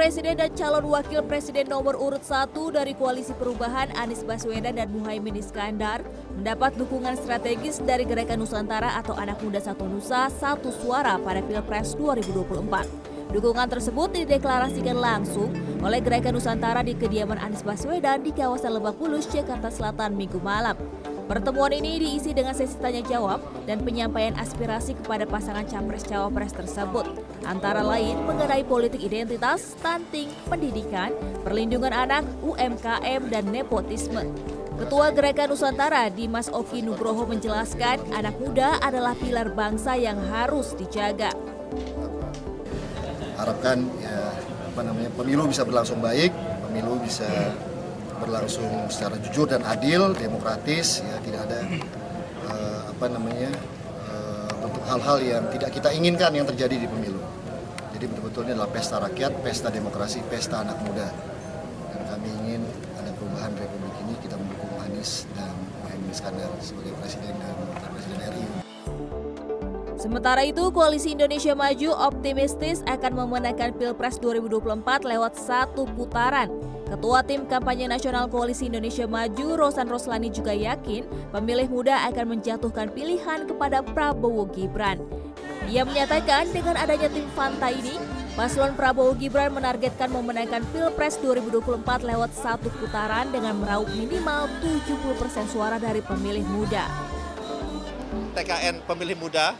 Presiden dan calon wakil presiden nomor urut 1 dari Koalisi Perubahan Anies Baswedan dan Muhaimin Iskandar mendapat dukungan strategis dari Gerakan Nusantara atau Anak Muda Satu Nusa Satu Suara pada Pilpres 2024. Dukungan tersebut dideklarasikan langsung oleh Gerakan Nusantara di kediaman Anies Baswedan di kawasan Lebak Bulus, Jakarta Selatan Minggu malam. Pertemuan ini diisi dengan sesi tanya jawab dan penyampaian aspirasi kepada pasangan capres-cawapres tersebut, antara lain mengenai politik identitas, stunting, pendidikan, perlindungan anak, UMKM, dan nepotisme. Ketua Gerakan Nusantara Dimas Oki Nugroho menjelaskan anak muda adalah pilar bangsa yang harus dijaga. Harapkan ya, apa namanya pemilu bisa berlangsung baik, pemilu bisa berlangsung secara jujur dan adil, demokratis, ya tidak ada uh, apa namanya untuk hal-hal yang tidak kita inginkan yang terjadi di pemilu. Jadi betul-betul ini adalah pesta rakyat, pesta demokrasi, pesta anak muda. Dan kami ingin ada perubahan Republik ini, kita mendukung Anies dan Mohaimin Iskandar sebagai Presiden dan Presiden RI. Sementara itu, Koalisi Indonesia Maju optimistis akan memenangkan Pilpres 2024 lewat satu putaran. Ketua Tim Kampanye Nasional Koalisi Indonesia Maju, Rosan Roslani juga yakin pemilih muda akan menjatuhkan pilihan kepada Prabowo Gibran. Ia menyatakan dengan adanya tim Fanta ini, Paslon Prabowo Gibran menargetkan memenangkan Pilpres 2024 lewat satu putaran dengan meraup minimal 70% suara dari pemilih muda. TKN pemilih muda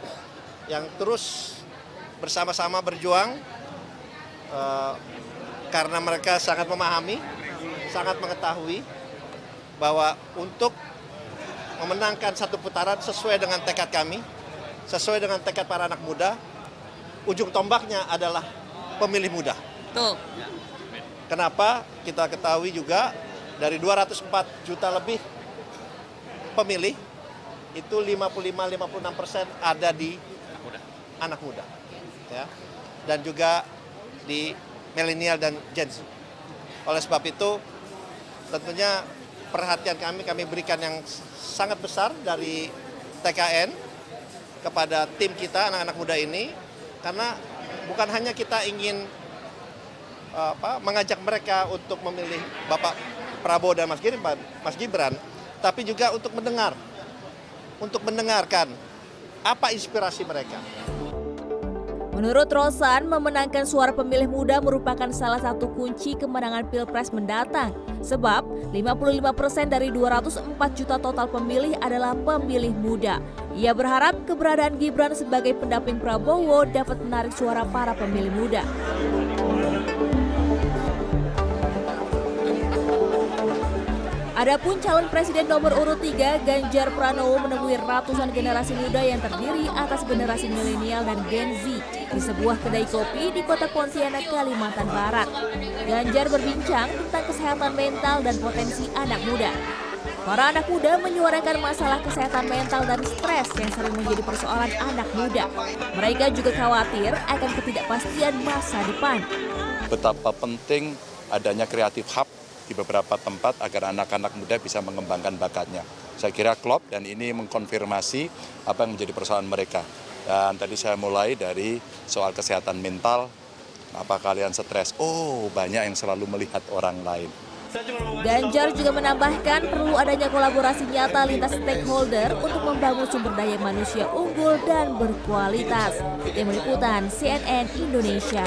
yang terus bersama-sama berjuang uh, karena mereka sangat memahami, sangat mengetahui bahwa untuk memenangkan satu putaran sesuai dengan tekad kami, sesuai dengan tekad para anak muda, ujung tombaknya adalah pemilih muda. Tuh. Kenapa? Kita ketahui juga dari 204 juta lebih pemilih itu 55-56 persen ada di anak muda, ya, dan juga di milenial dan Gen Z. Oleh sebab itu, tentunya perhatian kami kami berikan yang sangat besar dari TKN kepada tim kita anak-anak muda ini, karena bukan hanya kita ingin apa, mengajak mereka untuk memilih Bapak Prabowo dan Mas Gibran, Mas Gibran, tapi juga untuk mendengar, untuk mendengarkan apa inspirasi mereka. Menurut Rosan, memenangkan suara pemilih muda merupakan salah satu kunci kemenangan Pilpres mendatang. Sebab, 55% dari 204 juta total pemilih adalah pemilih muda. Ia berharap keberadaan Gibran sebagai pendamping Prabowo dapat menarik suara para pemilih muda. Adapun calon presiden nomor urut 3 Ganjar Pranowo menemui ratusan generasi muda yang terdiri atas generasi milenial dan Gen Z di sebuah kedai kopi di kota Pontianak, Kalimantan Barat. Ganjar berbincang tentang kesehatan mental dan potensi anak muda. Para anak muda menyuarakan masalah kesehatan mental dan stres yang sering menjadi persoalan anak muda. Mereka juga khawatir akan ketidakpastian masa depan. Betapa penting adanya kreatif hub di beberapa tempat agar anak-anak muda bisa mengembangkan bakatnya. Saya kira klop dan ini mengkonfirmasi apa yang menjadi persoalan mereka. Dan tadi saya mulai dari soal kesehatan mental, apa kalian stres? Oh, banyak yang selalu melihat orang lain. Ganjar juga menambahkan perlu adanya kolaborasi nyata lintas stakeholder untuk membangun sumber daya manusia unggul dan berkualitas. Tim Liputan CNN Indonesia.